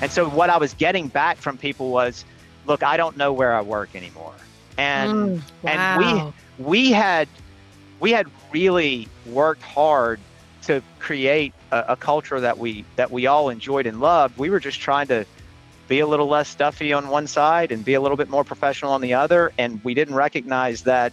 And so what I was getting back from people was, look, I don't know where I work anymore. And Mm, and we we had we had really worked hard to create a, a culture that we that we all enjoyed and loved. We were just trying to be a little less stuffy on one side and be a little bit more professional on the other. And we didn't recognize that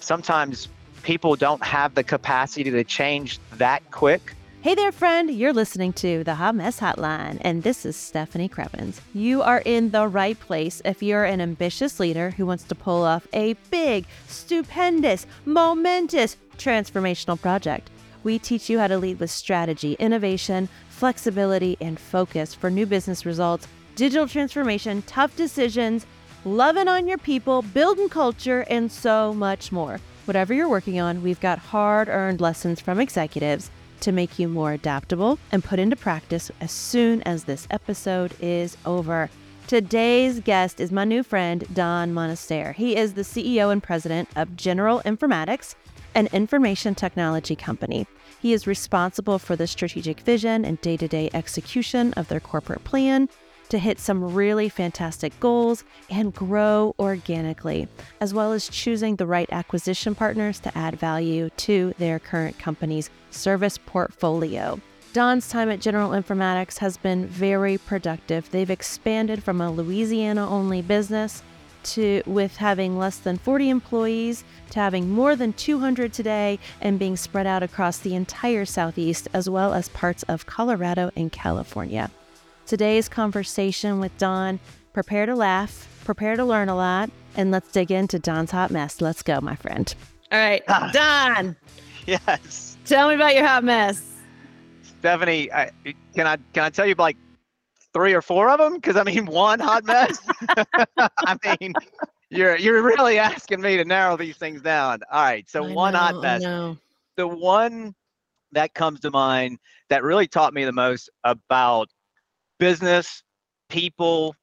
sometimes people don't have the capacity to change that quick. Hey there, friend. You're listening to the Hot Mess Hotline, and this is Stefanie Krievins. You are in the right place if you're an ambitious leader who wants to pull off a big, stupendous, momentous transformational project. We teach you how to lead with strategy, innovation, flexibility, and focus for new business results, digital transformation, tough decisions, loving on your people, building culture, and so much more. Whatever you're working on, we've got hard earned lessons from executives to make you more adaptable and put into practice as soon as this episode is over. Today's guest is my new friend, Don Monistere. He is the CEO and president of General Informatics, an information technology company. He is responsible for the strategic vision and day to day execution of their corporate plan to hit some really fantastic goals and grow organically, as well as choosing the right acquisition partners to add value to their current company's service portfolio. Don's time at General Informatics has been very productive. They've expanded from a Louisiana only business to with having less than 40 employees to having more than 200 today and being spread out across the entire southeast as well as parts of Colorado and California. Today's conversation with Don, prepare to laugh, prepare to learn a lot, and let's dig into Don's hot mess. Let's go, my friend. All right, Ah. Don, Yes. tell me about your hot mess. Stefanie, I, can I can I tell you like three or four of them? Because I mean, one hot mess. I mean, you're you're really asking me to narrow these things down. All right, so I one know, hot mess. The one that comes to mind that really taught me the most about business, people,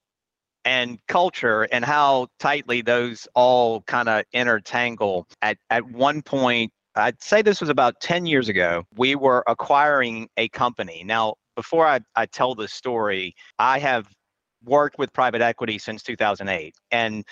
and culture, and how tightly those all kind of intertangle. At at one point, I'd say this was about 10 years ago, we were acquiring a company. Now, before I, I tell this story, I have worked with private equity since 2008. And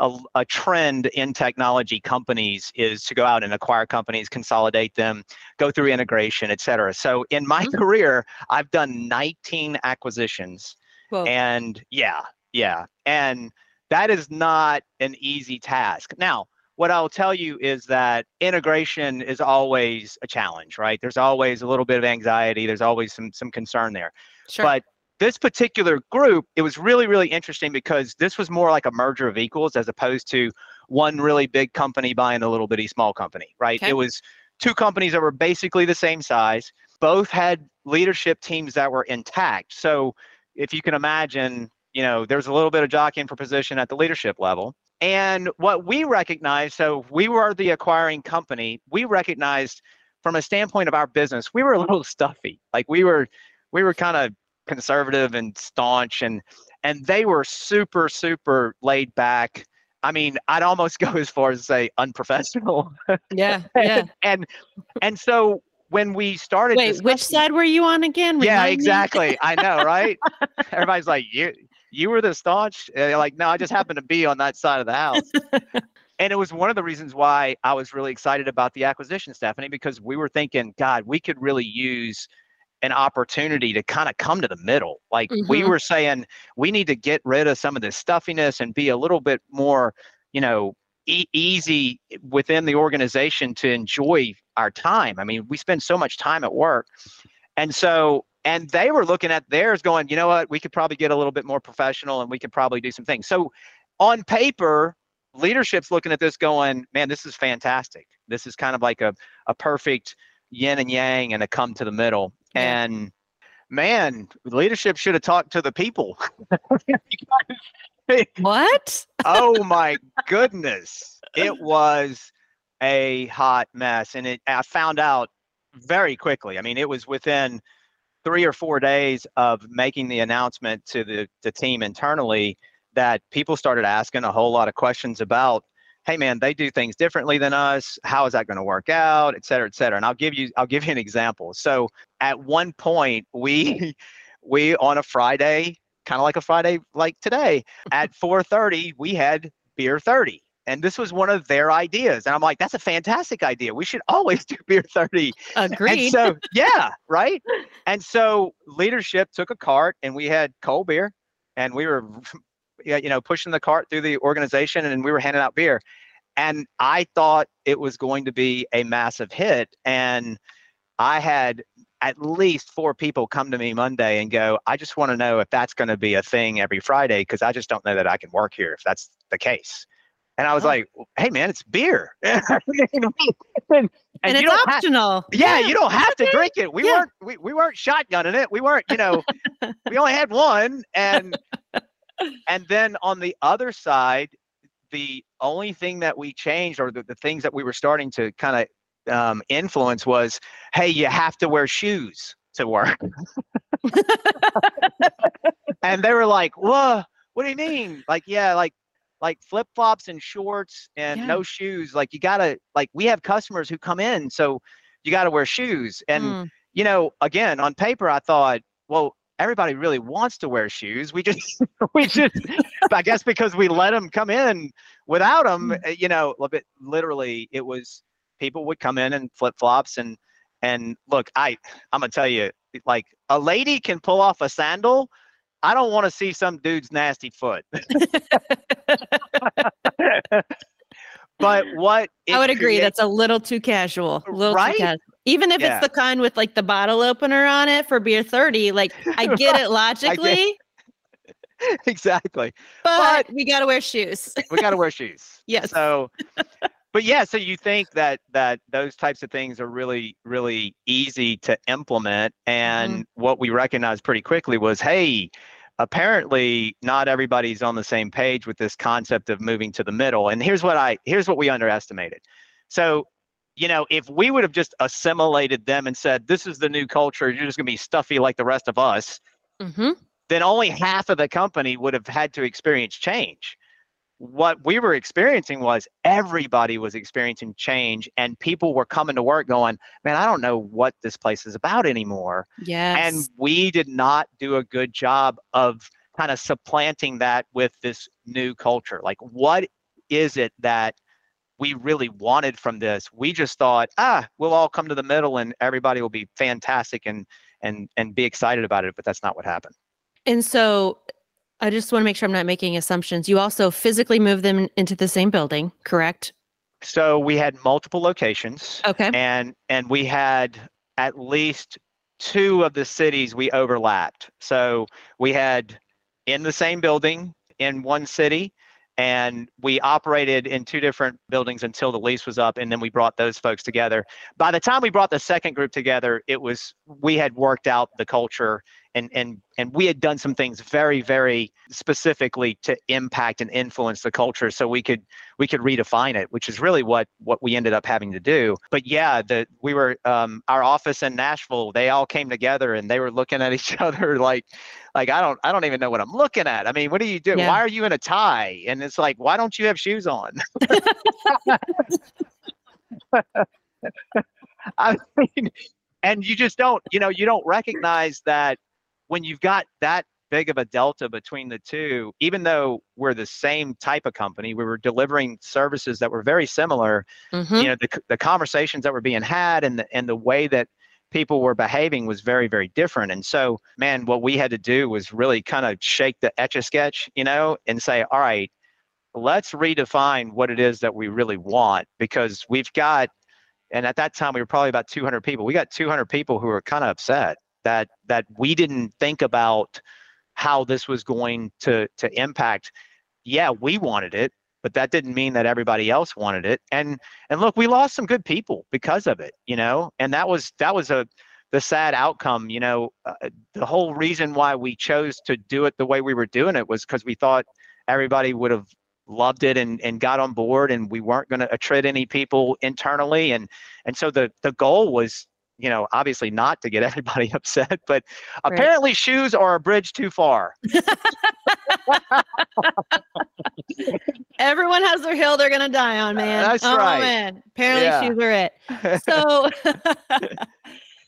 a, a trend in technology companies is to go out and acquire companies, consolidate them, go through integration, et cetera. So in my Mhm. career, I've done 19 acquisitions. Whoa. And yeah, yeah. And that is not an easy task. Now, what I'll tell you is that integration is always a challenge, right? There's always a little bit of anxiety, there's always some some concern there. sure. But this particular group, it was really, really interesting because this was more like a merger of equals as opposed to one really big company buying a little bitty small company, right? Okay. It was two companies that were basically the same size. Both had leadership teams that were intact. So if you can imagine, you know, there's a little bit of jockeying for position at the leadership level. And what we recognized, so we were the acquiring company, we recognized from a standpoint of our business, we were a little stuffy. Like we were, we were kind of conservative and staunch and and they were super super laid back i mean i'd almost go as far as to say unprofessional yeah, yeah. and and so when we started Wait, which side were you on again? yeah Remind me? exactly i know right everybody's like you you were the staunch like no i just happened to be on that side of the house and it was one of the reasons why i was really excited about the acquisition stefanie because we were thinking god we could really use an opportunity to kind of come to the middle. Like we Mhm. were saying we need to get rid of some of this stuffiness and be a little bit more you know e- easy within the organization to enjoy our time. I mean we spend so much time at work. And so and they were looking at theirs going you know what? We could probably get a little bit more professional and we could probably do some things. So on paper leadership's looking at this going man this is fantastic. This is kind of like a, a perfect yin and yang and a come to the middle. And man leadership should have talked to the people. What? oh my goodness. It was a hot mess and it i found out very quickly. I mean it was within three or four days of making the announcement to the, the team internally that people started asking a whole lot of questions about hey man they do things differently than us how is that going to work out et cetera et cetera and i'll give you i'll give you an example so at one point we we on a Friday, kind of like a Friday like today, at 4:30, we had beer 30. And this was one of their ideas. And I'm like, that's a fantastic idea. We should always do beer 30. And Agreed. so, yeah, right. And so leadership took a cart and we had cold beer and we were, you know, pushing the cart through the organization and we were handing out beer. And I thought it was going to be a massive hit. And I had at least four people come to me Monday and go, I just want to know if that's going to be a thing every Friday because I just don't know that I can work here if that's the case. And I was Oh. like, hey, man, it's beer. Mean, and, and it's optional. yeah, you don't have to drink it. We Yeah. weren't we, we weren't shotgunning it. We weren't, you know, we only had one. And and then on the other side, the only thing that we changed or the, the things that we were starting to kind of um, influence was, hey, you have to wear shoes to work. and they were like, whoa, what do you mean? Like, yeah, like like flip flops and shorts and Yeah. no shoes. Like you gotta like we have customers who come in, so you gotta wear shoes. And Mm. you know, again, on paper, I thought, well, everybody really wants to wear shoes. We just, we just, I guess because we let them come in without them, Mm. you know, a bit literally, it was people would come in and flip flops and, and look, I, I'm gonna tell you, like a lady can pull off a sandal. I don't want to see some dude's nasty foot. but what I would agree. create- That's a little too casual. A little Right? too casual. Even if Yeah. it's the kind with like the bottle opener on it for beer 30, like I get it logically, exactly. but, we got to wear shoes. we got to wear shoes. Yes. So, but yeah, so you think that that those types of things are really really easy to implement, mm-hmm. and what we recognized pretty quickly was, hey, apparently not everybody's on the same page with this concept of moving to the middle. And here's what I here's what we underestimated. So. You know, if we would have just assimilated them and said, "This is the new culture. You're just going to be stuffy like the rest of us," hmm then only half of the company would have had to experience change. What we were experiencing was everybody was experiencing change, and people were coming to work going, Man, I don't know what this place is about anymore. Yes. And we did not do a good job of kind of supplanting that with this new culture. Like, what is it that we really wanted from this? We just thought, ah, we'll all come to the middle and everybody will be fantastic and and and be excited about it. But that's not what happened. And so I just want to make sure I'm not making assumptions. You also physically move them into the same building, correct? So we had multiple locations Okay. and and we had at least two of the cities we overlapped. So we had in the same building in one city and we operated in two different buildings until the lease was up and then we brought those folks together. By the time we brought the second group together, it was we had worked out the culture and and and we had done some things very very specifically to impact and influence the culture so we could we could redefine it which is really what what we ended up having to do. But yeah the we were um our office in nashville they all came together and they were looking at each other like like i don't i don't even know what i'm looking at. I mean what are you doing Yeah. why are you in a tie? And it's like why don't you have shoes on? I mean and you just don't you know you don't recognize that when you've got that big of a delta between the two even though we're the same type of company we were delivering services that were very similar hmm you know the, the conversations that were being had and the, and the way that people were behaving was very very different. And so man what we had to do was really kind of shake the etch a sketch you know and say all right let's redefine what it is that we really want because we've got and at that time we were probably about 200 people we got 200 people who were kind of upset that that we didn't think about how this was going to to impact. Yeah we wanted it but that didn't mean that everybody else wanted it. And and look we lost some good people because of it you know? And that was that was a the sad outcome you know? Uh, the whole reason why we chose to do it the way we were doing it was because we thought everybody would have loved it and, and got on board and we weren't going to attrit any people internally. And and so the the goal was you know obviously not to get everybody upset but Right. apparently shoes are a bridge too far Everyone has their hill they're gonna die on, uh, man. That's oh, right. man. Apparently Yeah. shoes are it. So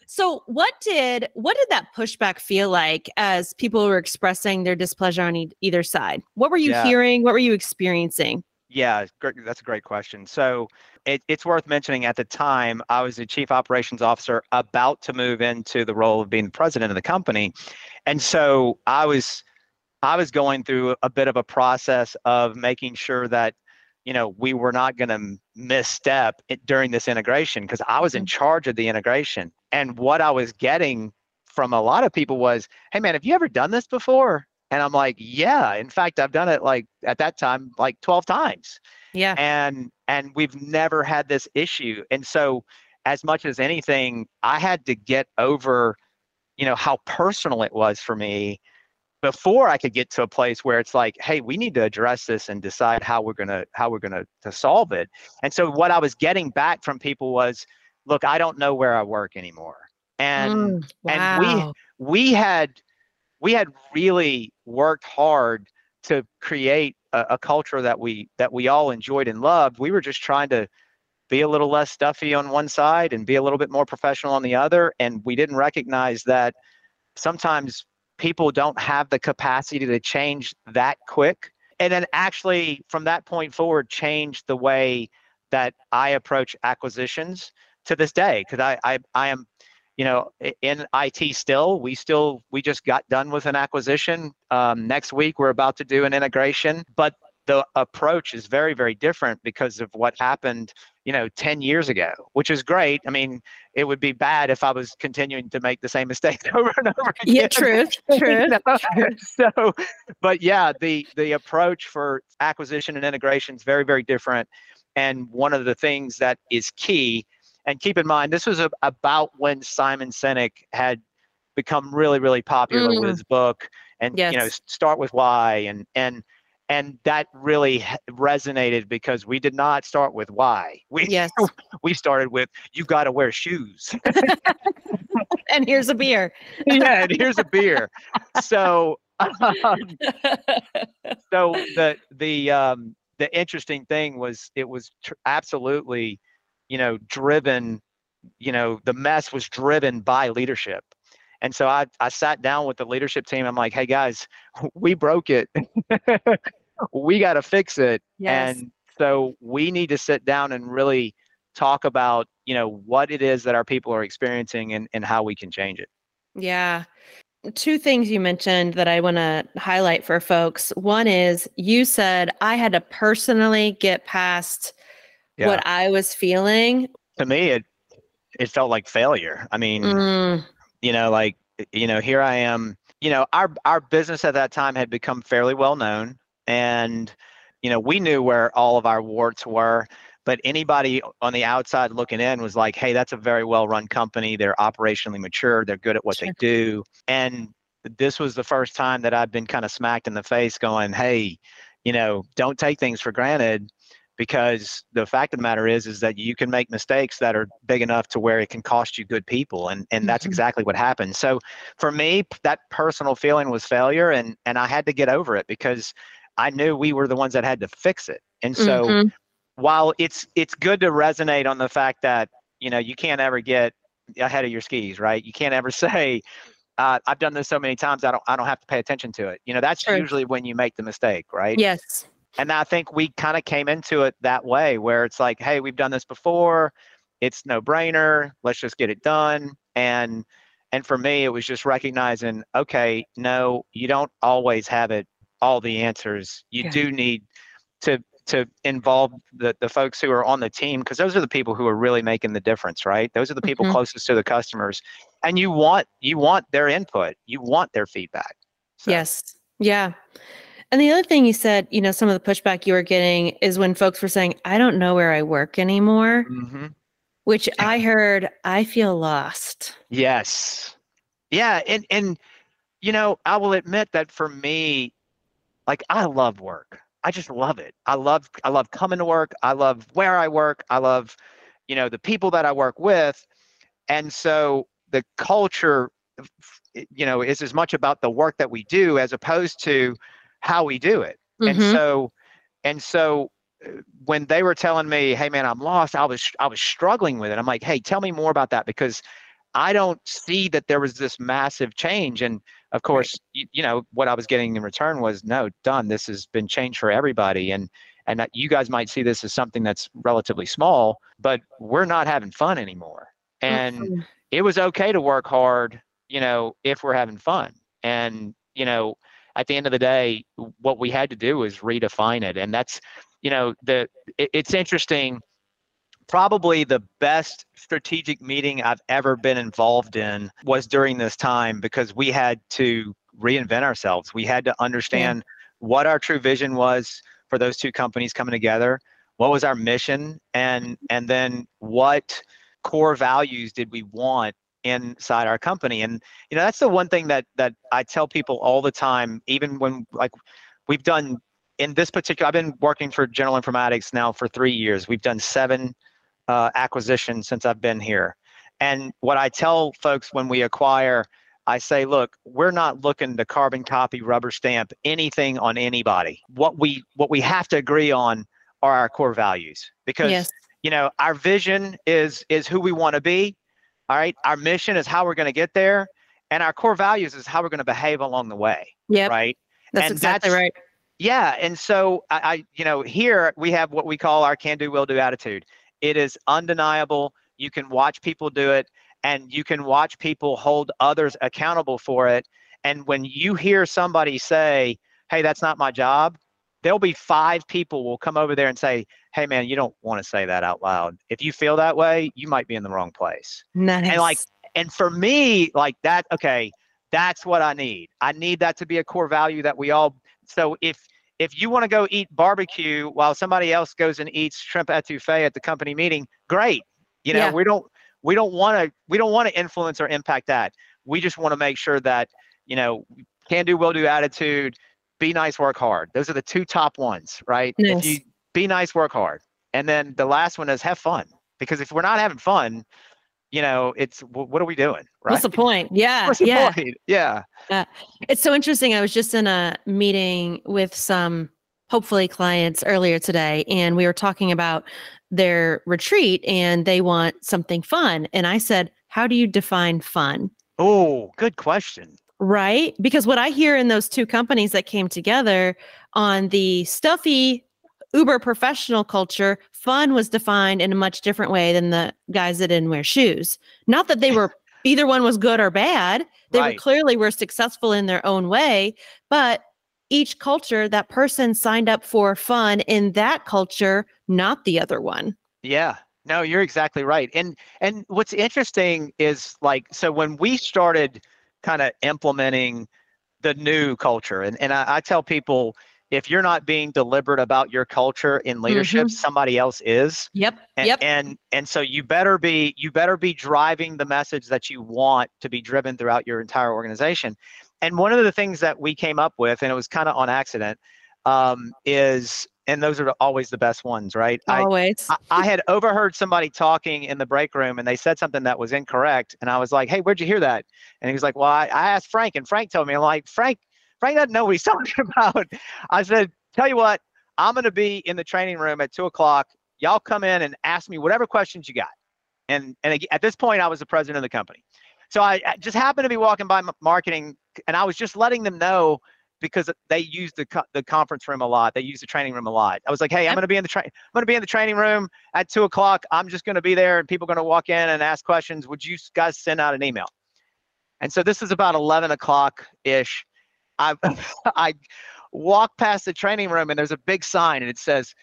So what did what did that pushback feel like as people were expressing their displeasure on e- either side? What were you Yeah. hearing? What were you experiencing? Yeah, great, that's a great question. So it, it's worth mentioning at the time, I was the chief operations officer about to move into the role of being the president of the company. And so I was I was going through a bit of a process of making sure that you know we were not going to misstep it during this integration because I was in mm-hmm. charge of the integration. And what I was getting from a lot of people was, "Hey man, have you ever done this before?" And I'm like, "Yeah, in fact, I've done it like at that time like 12 times." Yeah. and and we've never had this issue. And so as much as anything i had to get over you know how personal it was for me before i could get to a place where it's like hey we need to address this and decide how we're going to how we're going to solve it. And so what i was getting back from people was look i don't know where i work anymore. And Mm, and we- we had we had really worked hard to create a, a culture that we that we all enjoyed and loved. We were just trying to be a little less stuffy on one side and be a little bit more professional on the other and we didn't recognize that sometimes people don't have the capacity to change that quick. And then actually from that point forward change the way that i approach acquisitions to this day because I, I i am you know in it still we still we just got done with an acquisition um, next week we're about to do an integration but the approach is very very different because of what happened you know 10 years ago which is great i mean it would be bad if i was continuing to make the same mistake over and over again Yeah, truth. know? so but yeah the the approach for acquisition and integration is very very different and one of the things that is key and keep in mind this was a, about when simon sinek had become really really popular Mm. with his book and you know start with why and and and that really resonated because we did not start with why we Yes. we started with you got to wear shoes and here's a beer. yeah and here's a beer so um, so the the um the interesting thing was it was tr- absolutely you know driven you know the mess was driven by leadership and so i i sat down with the leadership team i'm like hey guys we broke it we got to fix it Yes. and so we need to sit down and really talk about you know what it is that our people are experiencing and, and how we can change it Yeah. Two things you mentioned that I want to highlight for folks. One is you said I had to personally get past what I was feeling. to me it it felt like failure. I mean Mm, you know like you know here i am you know our our business at that time had become fairly well known and you know we knew where all of our warts were but anybody on the outside looking in was like hey that's a very well run company. They're operationally mature. They're good at what Sure. they do. And this was the first time that i've been kind of smacked in the face going hey you know don't take things for granted because the fact of the matter is is that you can make mistakes that are big enough to where it can cost you good people and and that's Mhm. exactly what happened so for me that personal feeling was failure and and i had to get over it because i knew we were the ones that had to fix it and so mhm. while it's it's good to resonate on the fact that you know you can't ever get ahead of your skis right you can't ever say uh, i've done this so many times i don't i don't have to pay attention to it you know that's Sure. usually when you make the mistake right Yes. And I think we kind of came into it that way, where it's like, hey, we've done this before. It's no brainer. Let's just get it done. And and for me, it was just recognizing, okay, no, you don't always have it all the answers. You Yeah. do need to to involve the the folks who are on the team because those are the people who are really making the difference, right? Those are the people Mhm. closest to the customers, and you want you want their input. You want their feedback. So, Yes. Yeah. And the other thing you said, you know, some of the pushback you were getting is when folks were saying, I don't know where I work anymore, mhm. which I heard, I feel lost. Yes. Yeah, and and you know, I will admit that for me, like I love work. I just love it. I love I love coming to work. I love where I work. I love, you know, the people that I work with. And so the culture you know, is as much about the work that we do as opposed to how we do it. And Mhm. so and so uh, when they were telling me, "Hey man, I'm lost." I was I was struggling with it. I'm like, "Hey, tell me more about that because I don't see that there was this massive change. And of course, you, you know, what I was getting in return was no, done. This has been changed for everybody. And and that you guys might see this as something that's relatively small, but we're not having fun anymore. And mm-hmm. it was okay to work hard, you know, if we're having fun. And, you know, at the end of the day, what we had to do was redefine it. And that's, you know, the it, it's interesting. Probably the best strategic meeting I've ever been involved in was during this time because we had to reinvent ourselves. We had to understand yeah. what our true vision was for those two companies coming together what was our mission and and then what core values did we want inside our company and you know that's the one thing that that i tell people all the time even when like we've done in this particular i've been working for general informatics now for three years we've done seven uh, acquisitions since i've been here and what i tell folks when we acquire I say, look, we're not looking to carbon copy, rubber stamp anything on anybody. What we what we have to agree on are our core values because yes. you know our vision is is who we want to be. All right, our mission is how we're going to get there, and our core values is how we're going to behave along the way. Yeah, right. That's and exactly that's, right. Yeah, and so I, I, you know, here we have what we call our can-do, will-do attitude. It is undeniable. You can watch people do it and you can watch people hold others accountable for it. And when you hear somebody say, hey, that's not my job, there'll be five people will come over there and say, hey, man, you don't want to say that out loud. If you feel that way, you might be in the wrong place. Nice. And like, and for me, like that, okay, that's what I need. I need that to be a core value that we all, so if, if you want to go eat barbecue while somebody else goes and eats shrimp etouffee at the company meeting, great. You know, yeah. we don't we don't want to we don't want to influence or impact that we just want to make sure that you know can do will do attitude be nice work hard those are the two top ones right nice. if you be nice work hard and then the last one is have fun because if we're not having fun you know it's what are we doing right what's the point yeah the yeah point? yeah uh, it's so interesting i was just in a meeting with some hopefully clients earlier today and we were talking about their retreat and they want something fun. And I said, How do you define fun? Oh, good question. Right? Because what I hear in those two companies that came together on the stuffy uber professional culture, fun was defined in a much different way than the guys that didn't wear shoes. Not that they were either one was good or bad. They right. were clearly were successful in their own way, but each culture that person signed up for fun in that culture not the other one yeah no you're exactly right and and what's interesting is like so when we started kind of implementing the new culture. And, and I, I, tell people if you're not being deliberate about your culture in leadership mm-hmm. somebody else is. Yep and, yep. and and so you better be you better be driving the message that you want to be driven throughout your entire organization. And one of the things that we came up with, and it was kind of on accident, um, is and those are always the best ones, right? Always. I, I, had overheard somebody talking in the break room and they said something that was incorrect. And I was like, hey, where'd you hear that? And he was like, well, I, I asked Frank and Frank told me. I'm like, Frank, Frank doesn't know what he's talking about. I said, tell you what, I'm going to be in the training room at two o'clock. Y'all come in and ask me whatever questions you got. And, and at this point, I was the president of the company. So I, I just happened to be walking by marketing and I was just letting them know because they use the co- the conference room a lot. They use the training room a lot. I was like, hey, I'm going to be in the train. I'm to be in the training room at two o'clock. I'm just going to be there, and people are going to walk in and ask questions. Would you guys send out an email? And so this is about 11 o'clock ish. I I walk past the training room, and there's a big sign, and it says.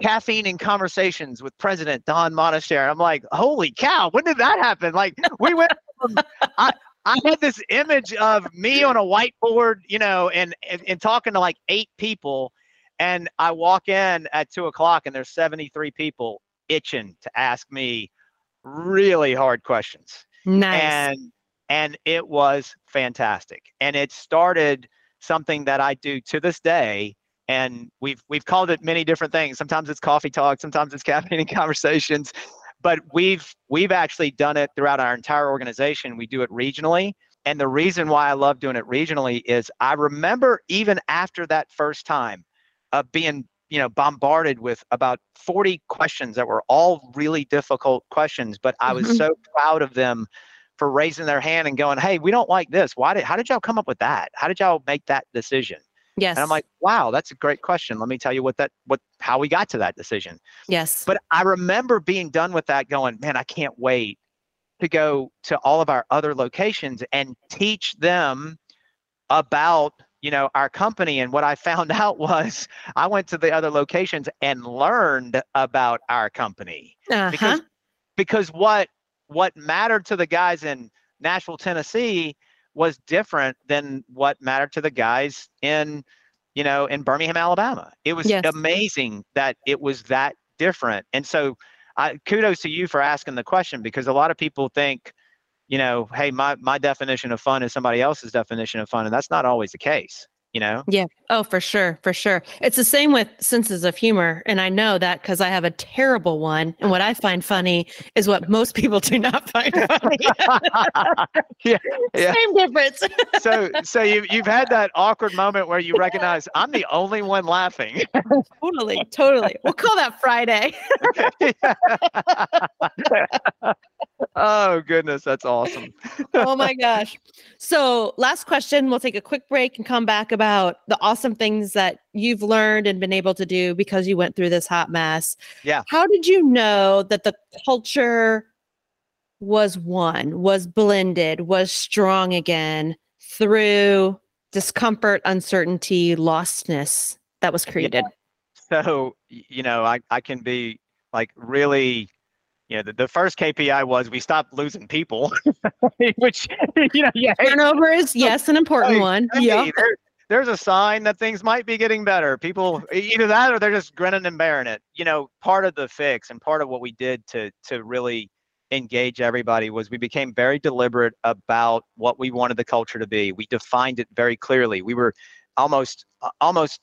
Caffeine in conversations with President Don Monistere. I'm like, holy cow, when did that happen? Like, we went from, I, I had this image of me on a whiteboard, you know, and, and, and talking to like eight people, and I walk in at two o'clock, and there's 73 people itching to ask me really hard questions. Nice. And and it was fantastic. And it started something that I do to this day. And we've we've called it many different things. Sometimes it's coffee talk, sometimes it's caffeine conversations but we've we've actually done it throughout our entire organization. We do it regionally. And the reason why I love doing it regionally is I remember even after that first time of being, you know, bombarded with about 40 questions that were all really difficult questions, but I was mm-hmm. so proud of them for raising their hand and going, "Hey, we don't like this. Why did? How did y'all come up with that? How did y'all make that decision?" Yes. And I'm like, "Wow, that's a great question. Let me tell you what that what how we got to that decision." yes. But I remember being done with that, going, "Man, I can't wait to go to all of our other locations and teach them about." you know our company and what i found out was i went to the other locations and learned about our company uh-huh. because because what what mattered to the guys in Nashville, Tennessee was different than what mattered to the guys in you know in Birmingham, Alabama. It was Yes. amazing that it was that different. And so I kudos to you for asking the question because a lot of people think you know, hey, my my definition of fun is somebody else's definition of fun and that's not always the case, you know. Yeah. Oh, for sure, for sure. It's the same with senses of humor, and I know that because I have a terrible one. And what I find funny is what most people do not find funny. yeah. Yeah. Same difference. So so you you've had that awkward moment where you recognize I'm the only one laughing. totally, totally. We'll call that Friday. Oh goodness, that's awesome. oh my gosh. So, last question. We'll take a quick break and come back about the awesome things that you've learned and been able to do because you went through this hot mess. Yeah. How did you know that the culture was one, was blended, was strong again through discomfort, uncertainty, lostness that was created? So you know, I I can be like really. You know, the, the first KPI was we stopped losing people, which you know, yeah, Turnover is, yes, an important Hey, one. hey, Yeah. there- there's a sign that things might be getting better. People either that or they're just grinning and bearing it. You know, part of the fix and part of what we did to to really engage everybody was we became very deliberate about what we wanted the culture to be. We defined it very clearly. We were almost almost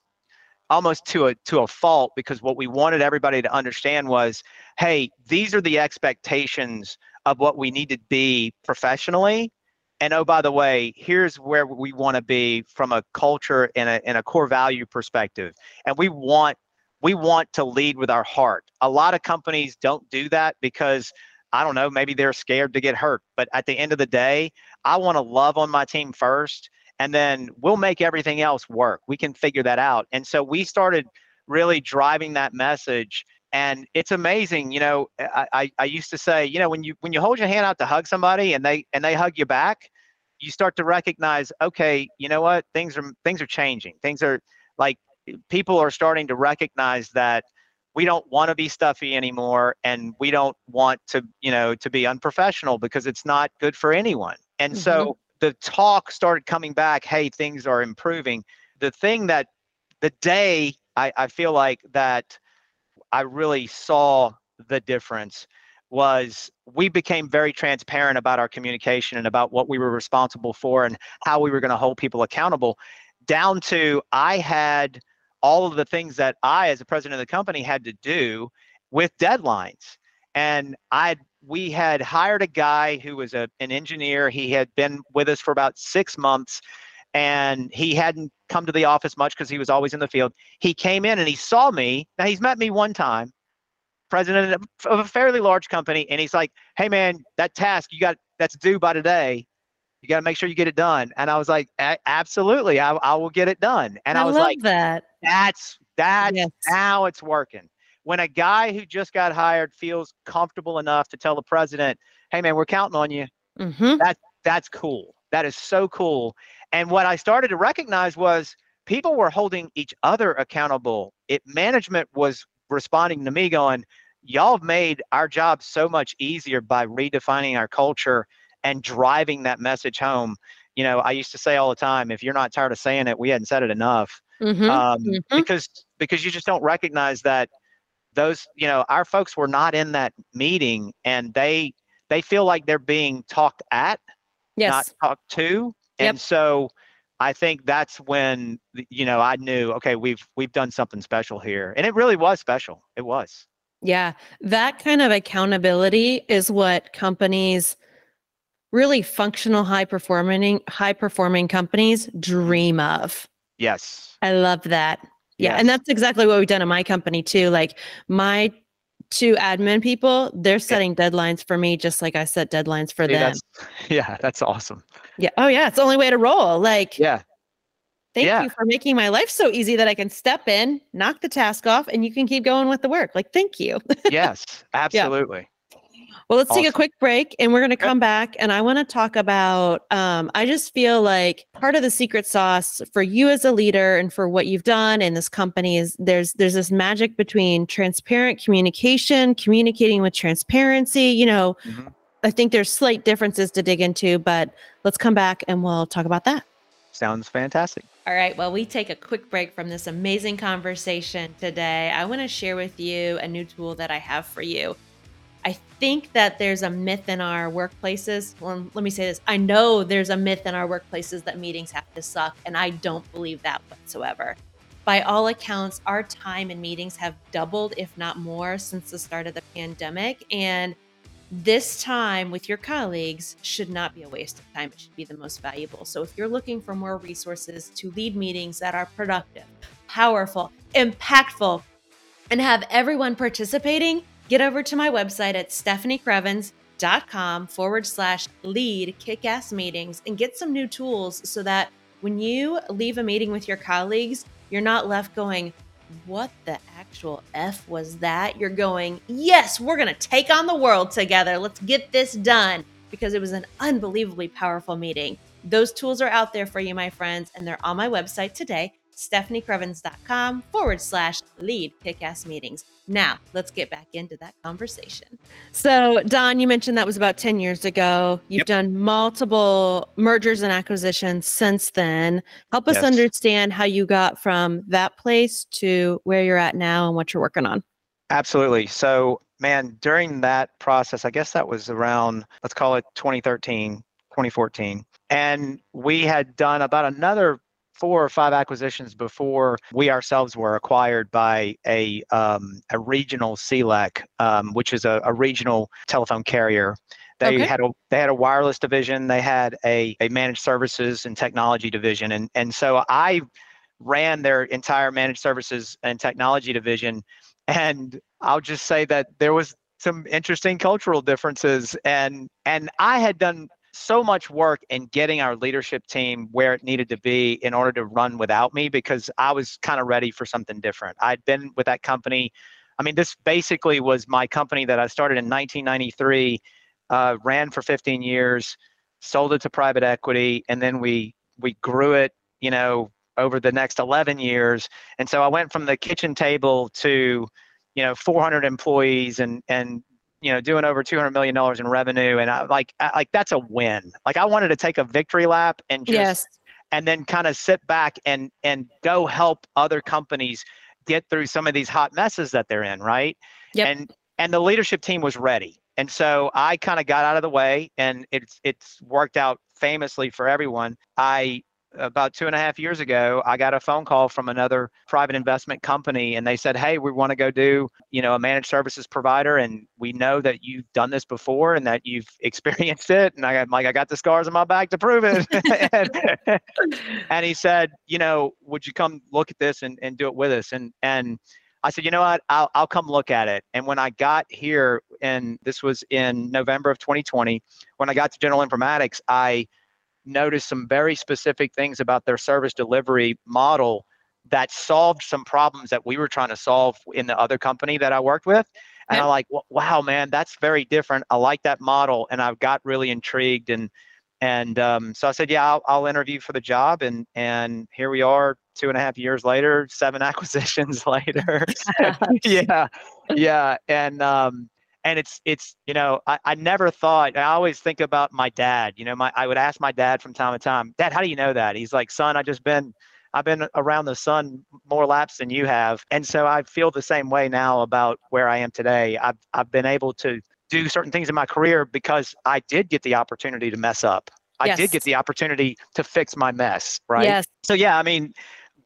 almost to a to a fault because what we wanted everybody to understand was, hey, these are the expectations of what we need to be professionally. And oh by the way here's where we want to be from a culture and a, and a core value perspective. And we want we want to lead with our heart. A lot of companies don't do that because i don't know maybe they're scared to get hurt. But at the end of the day i want to love on my team first and then we'll make everything else work. We can figure that out. And so we started really driving that message and it's amazing you know eh, I, I i used to say you know when you when you hold your hand out to hug somebody and they and they hug you back you start to recognize okay you know what? Things are things are changing. Things are like eh, people are starting to recognize that we don't want to be stuffy anymore and we don't want to you know to be unprofessional because it's not good for anyone. And so mm-hmm. The talk started coming back hey things are improving. The thing that the day i, I feel like that I really saw the difference was we became very transparent about our communication and about what we were responsible for and how we were going to hold people accountable down to I had all of the things that I as a president of the company had to do with deadlines. And I we had hired a guy who was a, an engineer he had been with us for about 6 months and he hadn't come to the office much because he was always in the field he came in and he saw me. Now he's met me one time, president of- a fairly large company, and he's like, "Hey man, that task you got that's due by today. You got to make sure you get it done." And I was like, "A- "Absolutely, I, I will get it done." And I, was love like, that. "That's that's Yes. now it's working." When a guy who just got hired feels comfortable enough to tell the president, "Hey man, we're counting on you," hmm that's cool. That is so cool. And what I started to recognize was people were holding each other accountable. It management was responding to me going, y'all have made our job so much easier by redefining our culture and driving that message home. You know, I used to say all the time, if you're not tired of saying it, we hadn't said it enough. hmm Um, Mhm. because because you just don't recognize that those, you know, our folks were not in that meeting and they they feel like they're being talked at yes. not talked to. Yep. And so I think that's when you know I knew okay we've we've done something special here, and it really was special. It was. Yeah, that kind of accountability is what companies really functional high performing high performing companies dream of. Yes. I love that. Yeah, and that's exactly what we've done in my company too. Like my two admin people, they're setting deadlines for me just like I set deadlines for them. that's Yeah, that's awesome. Yeah. Oh yeah, it's the only way to roll. Like Yeah. thank Yeah. you for making my life so easy that I can step in, knock the task off, and you can keep going with the work. Like, thank you. Yes, absolutely. Well, let's take a quick break and we're going to come back and I want to talk about um I just feel like part of the secret sauce for you as a leader and for what you've done in this company is there's there's this magic between transparent communication, communicating with transparency, you know, Mhm. I think there's slight differences to dig into, but let's come back and we'll talk about that. Sounds fantastic. All right. Well, we take a quick break from this amazing conversation today. I want to share with you a new tool that I have for you. I think that there's a myth in our workplaces. Well, let me say this I know there's a myth in our workplaces that meetings have to suck, and I don't believe that whatsoever. By all accounts, our time in meetings have doubled, if not more, since the start of the pandemic. And this time with your colleagues should not be a waste of time. It should be the most valuable. So, if you're looking for more resources to lead meetings that are productive, powerful, impactful, and have everyone participating, get over to my website at stefaniekrievins.com forward slash lead kick ass meetings and get some new tools so that when you leave a meeting with your colleagues, you're not left going, what the actual F was that? You're going, yes, we're going to take on the world together. Let's get this done because it was an unbelievably powerful meeting. Those tools are out there for you, my friends, and they're on my website today, stefaniekrievins.com forward slash lead kickass meetings. Now, let's get back into that conversation. So, Don, you mentioned that was about 10 years ago. You've Yep. done multiple mergers and acquisitions since then. Help us Yes. understand how you got from that place to where you're at now and what you're working on. Absolutely. So, man, during that process, I guess that was around, let's call it 2013, 2014. And we had done about another four or five acquisitions before we ourselves were acquired by a, um, a regional CLEC, um, which is a, a regional telephone carrier. They Okay. had a they had a wireless division. They had a, a managed services and technology division, and and so I ran their entire managed services and technology division and I'll just say that there was some interesting cultural differences and and I had done so much work in getting our leadership team where it needed to be in order to run without me because I was kind of ready for something different. I'd been with that company. I mean, this basically was my company that I started in 1993, uh, ran for 15 years, sold it to private equity, and then we we grew it, you know, over the next 11 years. And so I went from the kitchen table to, you know, 400 employees and and you know doing over 200 million dollars in revenue. And I like I, like that's a win. Like I wanted to take a victory lap and just yes. and then kind of sit back and and go help other companies get through some of these hot messes that they're in, right? Yep. And and the leadership team was ready. And so I kind of got out of the way and it's it's worked out famously for everyone. I about two and a half years ago, I got a phone call from another private investment company and they said, Hey, we want to go do, you know, a managed services provider. And we know that you've done this before and that you've experienced it. And I got like, I got the scars on my back to prove it. and, and he said, you know, would you come look at this and, and do it with us? And, and I said, you know what, I'll, I'll come look at it. And when I got here, and this was in November of 2020, when I got to General Informatics, I noticed some very specific things about their service delivery model that solved some problems that we were trying to solve in the other company that I worked with. And Yep. I'm like, wow, man, that's very different. I like that model. And I've got really intrigued. And and um, so I said, yeah, I'll, I'll interview for the job. And and here we are, two and a half years later, seven acquisitions later. yeah, yeah. And um, and it's it's you know I, I never thought I always think about my dad. You know, my I would ask my dad from time to time, Dad, how do you know that? He's like, son, I just been I've been around the sun more laps than you have. And so I feel the same way now about where I am today. I've I've been able to do certain things in my career because I did get the opportunity to mess up. I Yes. did get the opportunity to fix my mess, right? Yes. So yeah, I mean,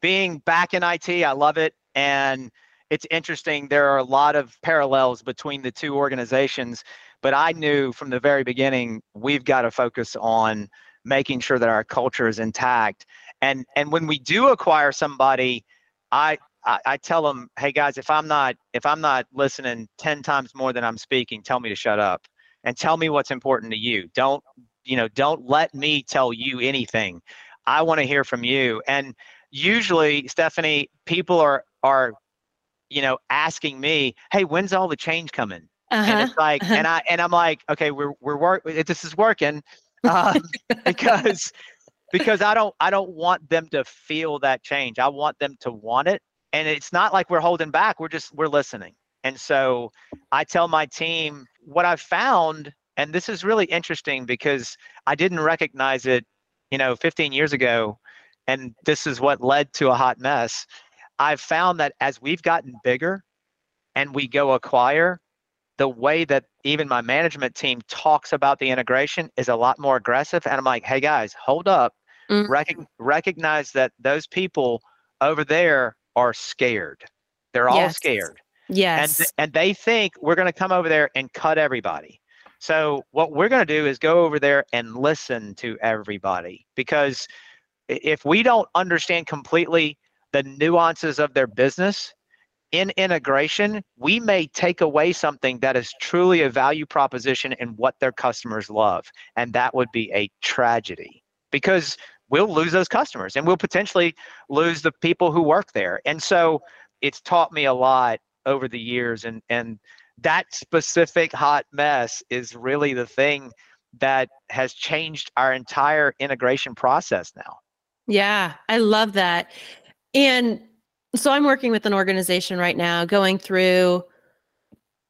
being back in IT, I love it. And it's interesting. There are a lot of parallels between the two organizations, but I knew from the very beginning we've got to focus on making sure that our culture is intact. And and when we do acquire somebody, I I, I tell them, hey guys, if I'm not if I'm not listening ten times more than I'm speaking, tell me to shut up and tell me what's important to you. Don't you know, don't let me tell you anything. I want to hear from you. And usually, Stefanie, people are are, you know, asking me, "Hey, when's all the change coming?" Uh-huh. And it's like, uh-huh. and I and I'm like, okay, we're we're work. This is working, um, because because I don't I don't want them to feel that change. I want them to want it, and it's not like we're holding back. We're just we're listening. And so I tell my team what I've found, and this is really interesting because I didn't recognize it, you know, 15 years ago, and this is what led to a hot mess. I've found that as we've gotten bigger and we go acquire, the way that even my management team talks about the integration is a lot more aggressive. And I'm like, hey guys, hold up. Mhm. Recog- recognize that those people over there are scared. They're all Yes. scared and yes. th- and they think we're going to come over there and cut everybody. So what we're going to do is go over there and listen to everybody because if we don't understand completely the nuances of their business in integration, we may take away something that is truly a value proposition and what their customers love, and that would be a tragedy because we'll lose those customers and we'll potentially lose the people who work there. And so it's taught me a lot over the years and and that specific hot mess is really the thing that has changed our entire integration process now Yeah, I love that. And so I'm working with an organization right now going through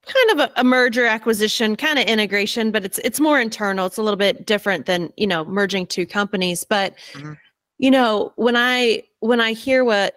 kind of a, a merger acquisition, kind of integration, but it's it's more internal. It's a little bit different than, you know, merging two companies, but Mhm. you know, when I when I hear what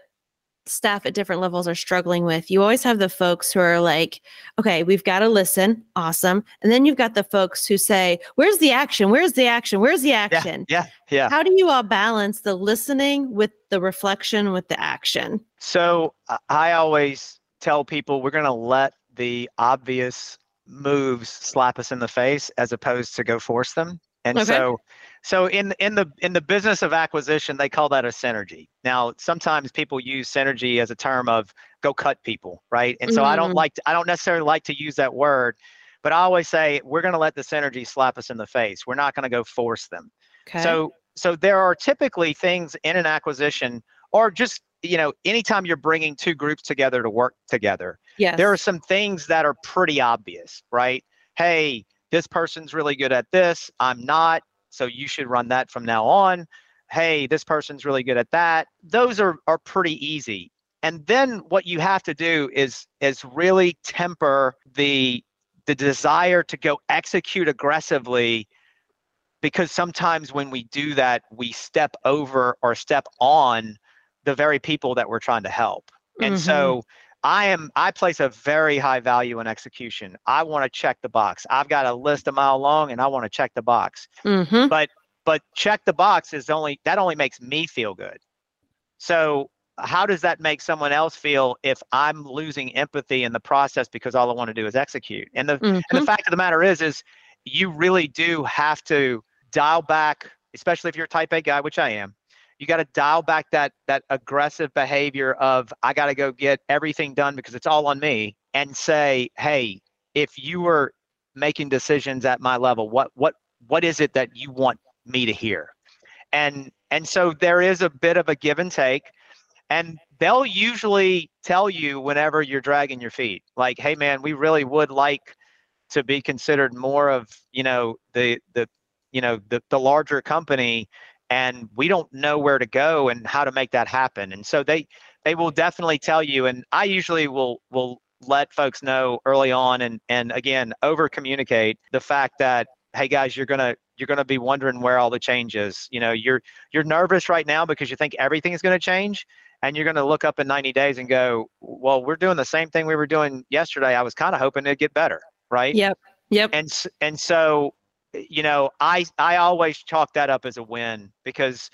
staff at different levels are struggling with, you always have the folks who are like, okay, we've got to listen. Awesome. And then you've got the folks who say, where's the action? Where's the action? Where's the action? yeah yeah How do you all balance the listening with the reflection with the action? so I- i always tell people we're going to let the obvious moves slap us in the face as opposed to go force them and Okay. so so in in the in the business of acquisition they call that a synergy now sometimes people use synergy as a term of go cut people right and so i don't Mm. like to, i don't necessarily like to use that word but i always say we're going to let the synergy slap us in the face we're not going to go force them Okay. so so there are typically things in an acquisition or just you know anytime you're bringing two groups together to work together yes. there are some things that are pretty obvious right hey this person's really good at this i'm not so you should run that from now on. Hey this person's really good at that. Those are are pretty easy. And then what you have to do is is really temper the the desire to go execute aggressively because sometimes when we do that we step over or step on the very people that we're trying to help. And Mhm. so i am i place a very high value in execution. I want to check the box. I've got a list a mile long and i want to check the box. Mhm. but check the box is only that only makes me feel good. So how does that make someone else feel if i'm losing empathy in the process because all i want to do is execute? And the and the Mhm. fact of the matter is is you really do have to dial back especially if you're a type a guy which i am you got to dial back that that aggressive behavior of i got to go get everything done because it's all on me and say hey if you were making decisions at my level what what what is it that you want me to hear? And and so there is a bit of a give and take and they'll usually tell you whenever you're dragging your feet like hey man we really would like to be considered more of you know the the you know the, the larger company and we don't know where to go and how to make that happen and so they they will definitely tell you and i usually will will let folks know early on and and again over communicate the fact that hey guys you're gonna you're gonna be wondering where all the change is you know you're you're nervous right now because you think everything is going to change and you're going to look up in 90 days and go well we're doing the same thing we were doing yesterday i was kind of hoping it'd get better right Yep. Yep. and and so you know i i always chalk that up as a win because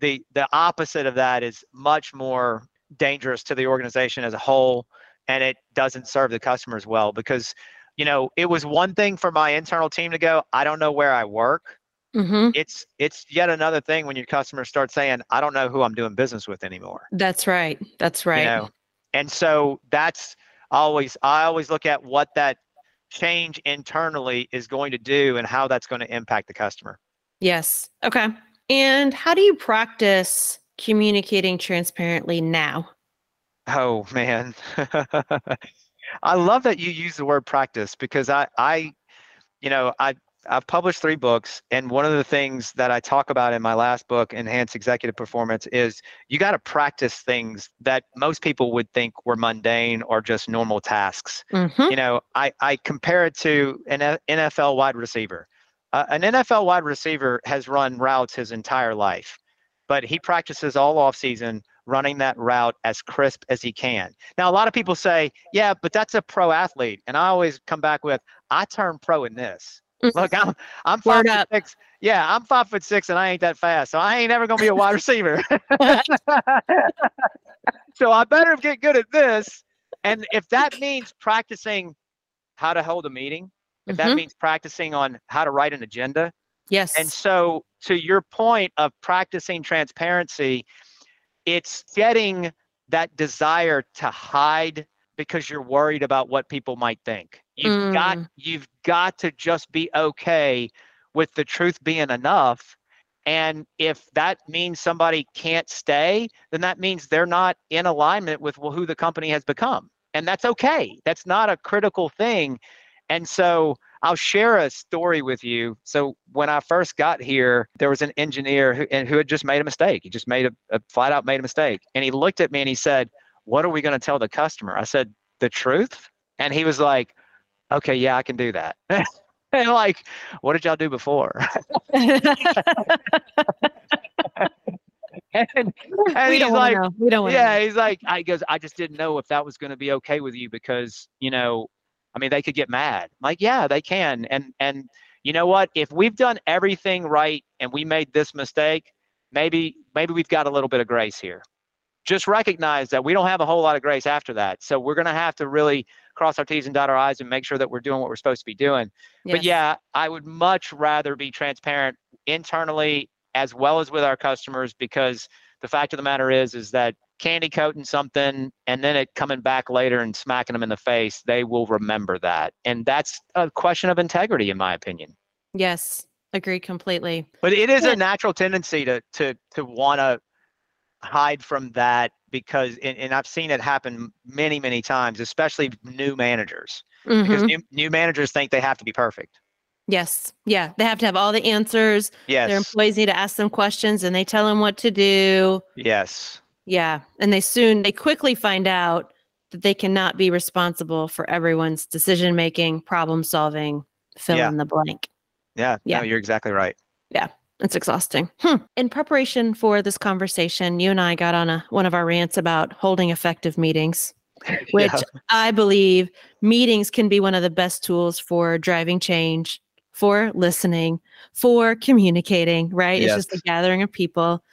the the opposite of that is much more dangerous to the organization as a whole and it doesn't serve the customers well because you know it was one thing for my internal team to go i don't know where i work hmm it's it's yet another thing when your customers start saying i don't know who i'm doing business with anymore That's right. That's right. you know and so that's always i always look at what that change internally is going to do and how that's going to impact the customer Yes. Okay. And how do you practice communicating transparently now? Oh man. I love that you use the word practice because I I you know, I I've published three books, and one of the things that I talk about in my last book, Enhance Executive Performance, is you got to practice things that most people would think were mundane or just normal tasks. Mhm. You know, I, I compare it to an NFL wide receiver. Uh, an NFL wide receiver has run routes his entire life, but he practices all off season running that route as crisp as he can. Now, a lot of people say, yeah, but that's a pro athlete. And I always come back with, I turned pro in this. Look, I'm I'm five Word foot up. six. Yeah, I'm five foot six and I ain't that fast. So I ain't ever gonna be a wide receiver. so I better get good at this. And if that means practicing how to hold a meeting, if that Mhm. means practicing on how to write an agenda. Yes. And so to your point of practicing transparency, it's getting that desire to hide because you're worried about what people might think. You've got Mm. you've got to just be okay with the truth being enough. And if that means somebody can't stay, then that means they're not in alignment with wh- who the company has become. And that's okay. That's not a critical thing. And so I'll share a story with you. So when I first got here, there was an engineer who, and who had just made a mistake. He just made a, a flat out made a mistake. And he looked at me and he said, What are we going to tell the customer? I said, The truth. And he was like, Okay, yeah, I can do that. and like, what did y'all do before? and and we he's don't like, know. We don't yeah, know. he's like, I goes, I just didn't know if that was going to be okay with you because, you know, I mean, they could get mad. I'm like, yeah, they can. And and you know what? If we've done everything right and we made this mistake, maybe maybe we've got a little bit of grace here. Just recognize that we don't have a whole lot of grace after that. So we're going to have to really cross our T's and dot our I's and make sure that we're doing what we're supposed to be doing. But yeah, I would much rather be transparent internally as well as with our customers because the fact of the matter is is that candy coating something and then it coming back later and smacking them in the face, they will remember that. And that's a question of integrity in my opinion. Yes. Agree completely. But it is Yeah. a natural tendency to to to want to hide from that because and, and I've seen it happen many many times, especially new managers. Because Mhm. new, new managers think they have to be perfect. Yes. Yeah. They have to have all the answers. Yes. Their employees need to ask them questions and they tell them what to do. Yes. Yeah. And they soon, they quickly find out that they cannot be responsible for everyone's decision making, problem solving, fill Yeah. in the blank. Yeah. Yeah. No, you're exactly right. It's exhausting. Hmm. In preparation for this conversation, you and I got on a one of our rants about holding effective meetings, which Yeah. I believe meetings can be one of the best tools for driving change, for listening, for communicating, right? Yes. It's just a gathering of people.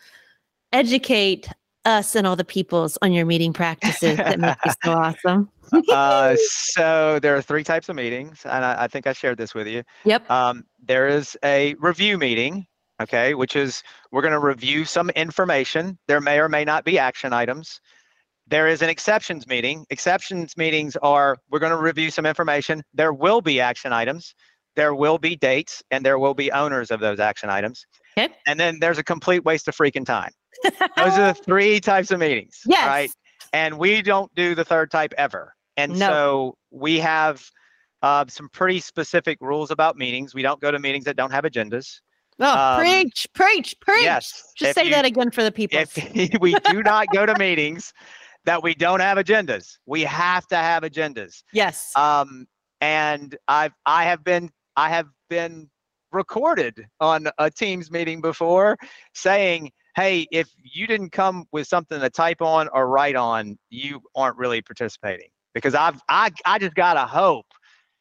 Educate us and all the peoples on your meeting practices that make you so awesome. uh, so there are three types of meetings, and I, I think I shared this with you. Yep. Um, there is a review meeting, okay, which is we're going to review some information. There may or may not be action items. There is an exceptions meeting. Exceptions meetings are we're going to review some information. There will be action items. There will be dates, and there will be owners of those action items. Okay. And then there's a complete waste of freaking time. Those are the three types of meetings. yes. Right and we don't do the third type ever. And No. so we have uh, some pretty specific rules about meetings. We don't go to meetings that don't have agendas. Oh, Um, preach, preach, preach. Yes. Just say you- that again for the people. If we do not go to meetings that we don't have agendas, we have to have agendas. yes. Um, and I've I have been I have been recorded on a Teams meeting before saying, "Hey, if you didn't come with something to type on or write on, you aren't really participating." Because I've I I just gotta hope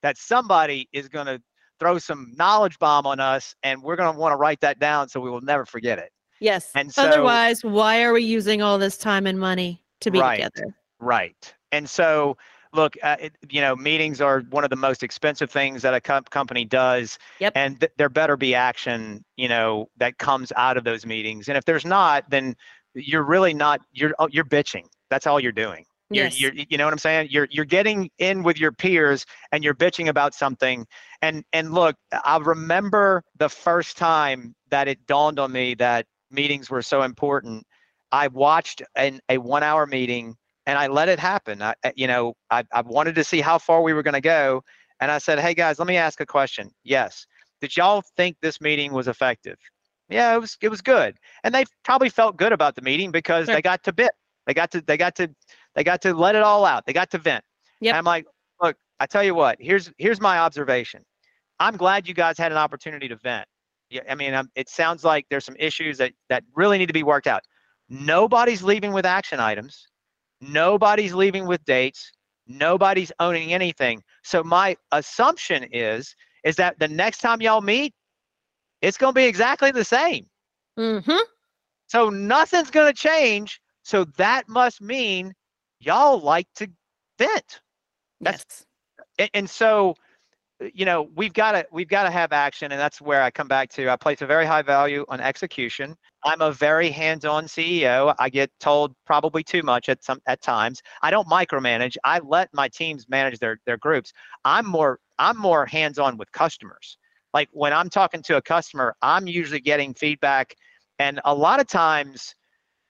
that somebody is gonna throw some knowledge bomb on us, and we're gonna want to write that down so we will never forget it. yes. and so- Otherwise, why are we using all this time and money to be Right. together? Right. And so, look, uh, it, you know, meetings are one of the most expensive things that a com- company does. Yep. And th- there better be action, you know, that comes out of those meetings. And if there's not, then you're really not. You're oh, you're bitching. That's all you're doing. You're, Yes. you're, you know what I'm saying? You're, you're getting in with your peers and you're bitching about something. And, and look, I remember the first time that it dawned on me that meetings were so important. I watched an, a one hour meeting and I let it happen. I, you know, I, I wanted to see how far we were going to go. And I said, Hey guys, let me ask a question. Yes. Did y'all think this meeting was effective? Yeah, it was, it was good. And they probably felt good about the meeting because Sure. they got to bit. They got to, they got to, they got to let it all out. They got to vent. Yep. And I'm like, look, I tell you what, here's, here's my observation. I'm glad you guys had an opportunity to vent. Yeah, I mean, um, it sounds like there's some issues that, that really need to be worked out. Nobody's leaving with action items. Nobody's leaving with dates. Nobody's owning anything. So my assumption is, is that the next time y'all meet, it's going to be exactly the same. Mm-hmm. So nothing's going to change. So that must mean y'all like to vent. That's- Yes. And, so, uh, you know, we've got to we've got to have action, and that's where I come back to. I place a very high value on execution. I'm a very hands-on CEO. I get told probably too much at some at times. I don't micromanage. I let my teams manage their their groups. I'm more I'm more hands-on with customers. Like when I'm talking to a customer, I'm usually getting feedback, and a lot of times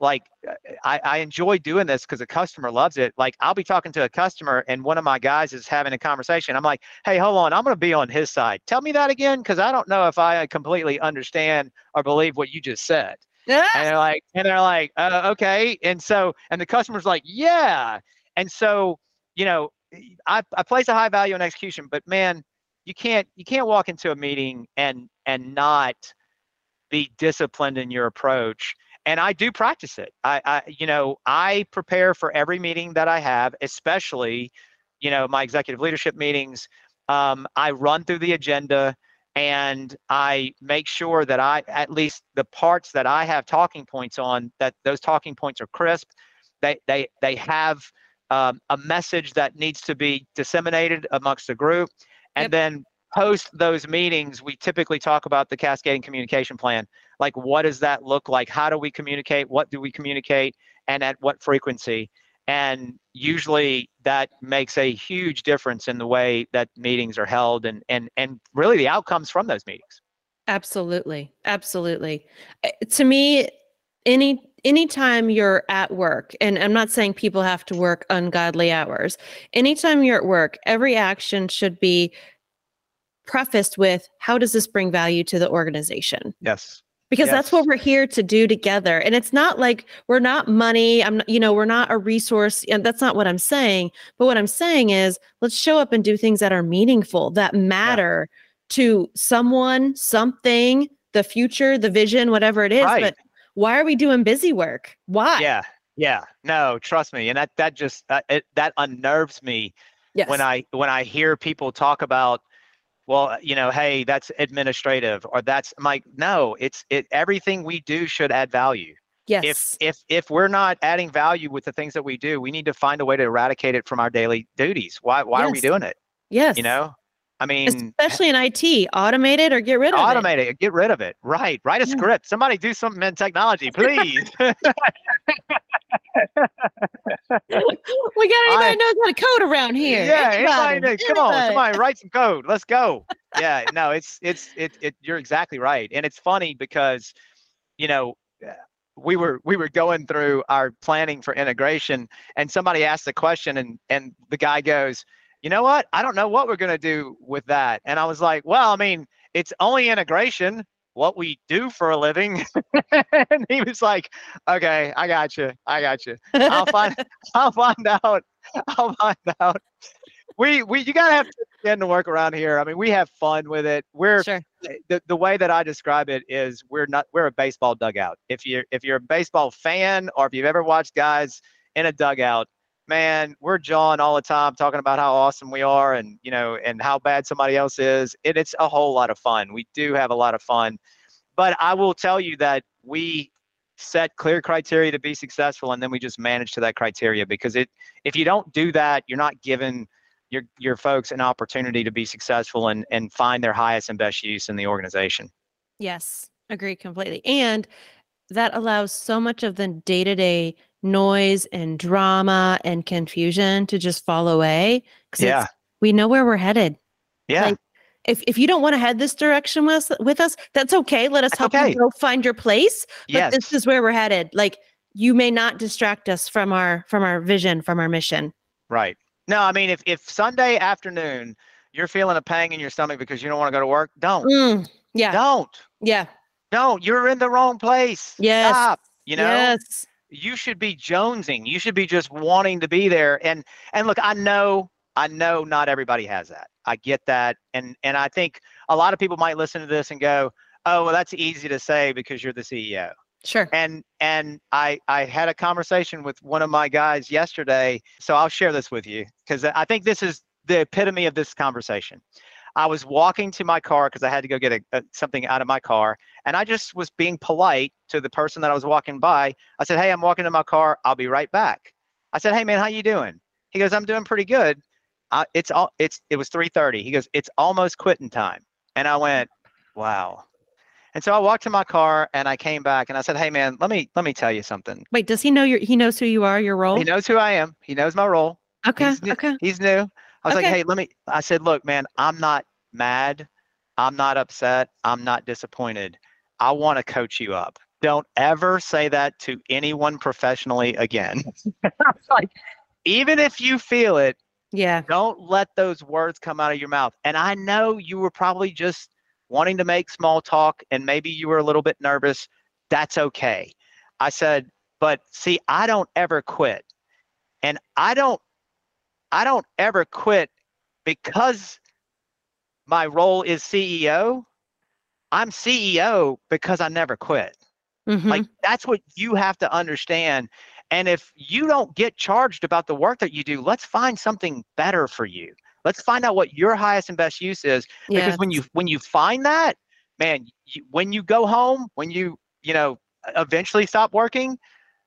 like uh, I, I enjoy doing this because the customer loves it. Like I'll be talking to a customer and one of my guys is having a conversation. I'm like, hey, hold on, I'm gonna be on his side. Tell me that again, because I don't know if I completely understand or believe what you just said. Yeah. And they're like, and they're like, uh, okay. And so, and the customer's like, yeah. And so, you know, I, I place a high value on execution, but man, you can't you can't walk into a meeting and and not be disciplined in your approach and I do practice it. I, I, you know, I prepare for every meeting that I have, especially, you know, my executive leadership meetings. Um, I run through the agenda and I make sure that I, at least the parts that I have talking points on, that those talking points are crisp. They, they, they have um, a message that needs to be disseminated amongst the group, and Yep. then post those meetings, we typically talk about the cascading communication plan like what does that look like how do we communicate what do we communicate and at what frequency and usually that makes a huge difference in the way that meetings are held and and and really the outcomes from those meetings Absolutely. Absolutely. Uh, To me, any anytime you're at work, and I'm not saying people have to work ungodly hours. Anytime you're at work, every action should be prefaced with how does this bring value to the organization? yes because that's what we're here to do together. And it's not like we're not money. I'm you know we're not a resource. And that's not what i'm saying. But what i'm saying is let's show up and do things that are meaningful that matter to someone something the future the vision whatever it is. Right. but why are we doing busy work? Why? Yeah. Yeah. No trust me. And that that just uh, it, that unnerves me yes. When i when i hear people talk about well uh, you know hey that's administrative or that's I'm like no it's it everything we do should add value. Yes. if if if we're not adding value with the things that we do, we need to find a way to eradicate it from our daily duties. Why why are we doing it? yes. You know, I mean, especially in it automate it or get rid of it automate it. Get rid of it. Right. Write a Yeah. script. Somebody do something in technology, please. we got anybody I- knows how to code around here yeah. Anybody, Anybody? come on, somebody write some code. Let's go. Yeah. No, it's it's it, it. You're exactly right, and it's funny because, you know. uh, We were we were going through our planning for integration, and somebody asked the question, and and the guy goes, you know what? I don't know what we're going to do with that. And I was like, well, I mean, it's only integration, what we do for a living. and he was like, okay, I got you. I got you. I'll find, I'll find out. I'll find out. We, we, you got to have to begin to work around here. I mean, we have fun with it. We're, sure the, the way that I describe it is we're not, we're a baseball dugout. If you're, if you're a baseball fan or if you've ever watched guys in a dugout, man, we're jawing all the time talking about how awesome we are and you know and how bad somebody else is. It, it's a whole lot of fun. We do have a lot of fun, but I will tell you that we set clear criteria to be successful, and then we just manage to that criteria because it if you don't do that, you're not giving your your folks an opportunity to be successful and and find their highest and best use in the organization. Yes, agree completely. And that allows so much of the day to day noise and drama and confusion to just fall away. 'cause Yeah. we know where we're headed. Yeah. Like, if, if you don't want to head this direction with, us- with us, that's okay. Let us That's help okay. you go find your place. But yes. this is where we're headed. Like you may not distract us from our from our vision, from our mission. Right. No, I mean, if, if Sunday afternoon you're feeling a pang in your stomach because you don't want to go to work, don't. Mm, yeah. Don't. Yeah. Don't. You're in the wrong place. Yes. Stop. You know, Yes. You should be jonesing. You should be just wanting to be there. And and look, I know, I know not everybody has that. I get that. And and I think a lot of people might listen to this and go, Oh, well, that's easy to say because you're the CEO. Sure. and and i i had a conversation with one of my guys yesterday so i'll share this with you because i think this is the epitome of this conversation i was walking to my car because i had to go get a, a, something out of my car and i just was being polite to the person that i was walking by i said hey i'm walking to my car i'll be right back i said hey man how you doing he goes i'm doing pretty good uh, it's all it's it was 3.30 he goes it's almost quitting time and i went wow and so I walked to my car and I came back and I said, "Hey man, let me let me tell you something. Wait, does he know your he knows who you are, your role? He knows who I am. He knows my role. okay. he's new- Okay. He's new." I was like, "Hey, let me." I said, "Look, man, I'm not mad. I'm not upset. I'm not disappointed. I want to coach you up. Don't ever say that to anyone professionally again. like, even if you feel it, Yeah. don't let those words come out of your mouth. And I know you were probably just wanting to make small talk and maybe you were a little bit nervous. That's okay. I said, but see, I don't ever quit. And I don't I don't ever quit because my role is CEO. I'm CEO because I never quit. Mhm. Like that's what you have to understand. And if you don't get charged about the work that you do, let's find something better for you. Let's find out what your highest and best use is. Because yeah. when you when you find that, man, you, when you go home, when you you know eventually stop working,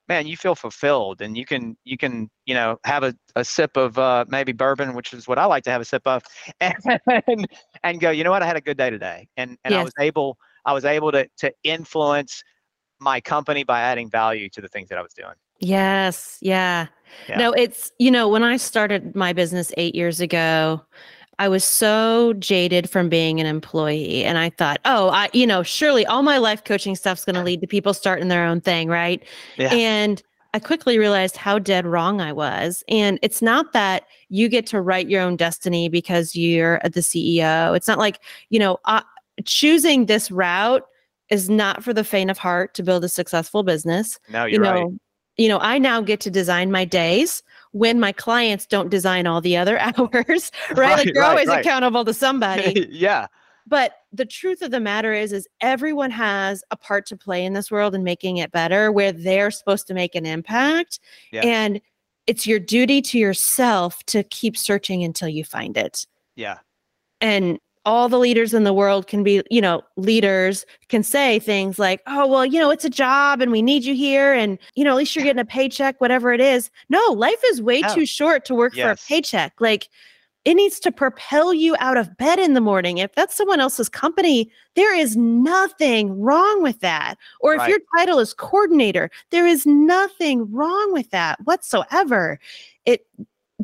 man, you feel fulfilled, and you can you can you know have a, a sip of uh, maybe bourbon, which is what I like to have a sip of, and and go, you know what, I had a good day today, and and I was able I was able to to influence my company by adding value to the things that I was doing. Yes. Yeah. Yeah. No, it's, you know, when I started my business eight years ago, I was so jaded from being an employee. And I thought, oh, I, you know, surely all my life coaching stuff's going to lead to people starting their own thing. Right. Yeah. And I quickly realized how dead wrong I was. And it's not that you get to write your own destiny because you're the CEO. It's not like, you know, uh, choosing this route is not for the faint of heart to build a successful business No, you you're know right. you know i now get to design my days when my clients don't design all the other hours right, Right, like you're right, always right. accountable to somebody yeah. but the truth of the matter is is everyone has a part to play in this world and making it better where they're supposed to make an impact Yeah. and it's your duty to yourself to keep searching until you find it Yeah. and all the leaders in the world can be, you know, leaders can say things like, oh, well, you know, it's a job and we need you here. And, you know, at least you're getting a paycheck, whatever it is. No, life is way No. too short to work for a paycheck. Like, it needs to propel you out of bed in the morning. If that's someone else's company, there is nothing wrong with that. Or if Right. your title is coordinator, there is nothing wrong with that whatsoever. It,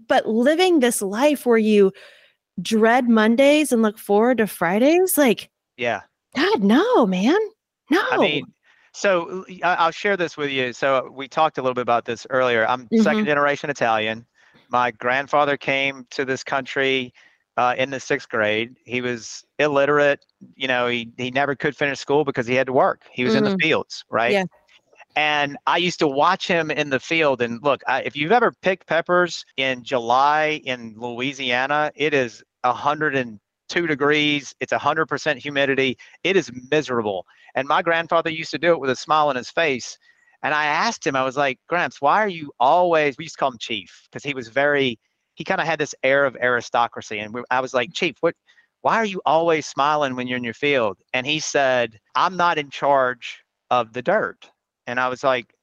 but living this life where you dread Mondays and look forward to Fridays, like, Yeah. God, no, man. No. I mean, so I'll share this with you. So we talked a little bit about this earlier. I'm Mhm. second generation Italian. My grandfather came to this country uh, in the sixth grade. He was illiterate. You know, he he never could finish school because he had to work. He was in the fields, right? Yeah. And I used to watch him in the field. And look, I, if you've ever picked peppers in July in Louisiana, it is 102 degrees. It's 100% humidity. It is miserable. And my grandfather used to do it with a smile on his face. And I asked him, I was like, Gramps, why are you always, we used to call him Chief because he was very, he kind of had this air of aristocracy. And we, I was like, Chief, what, why are you always smiling when you're in your field? And he said, I'm not in charge of the dirt. And I was like,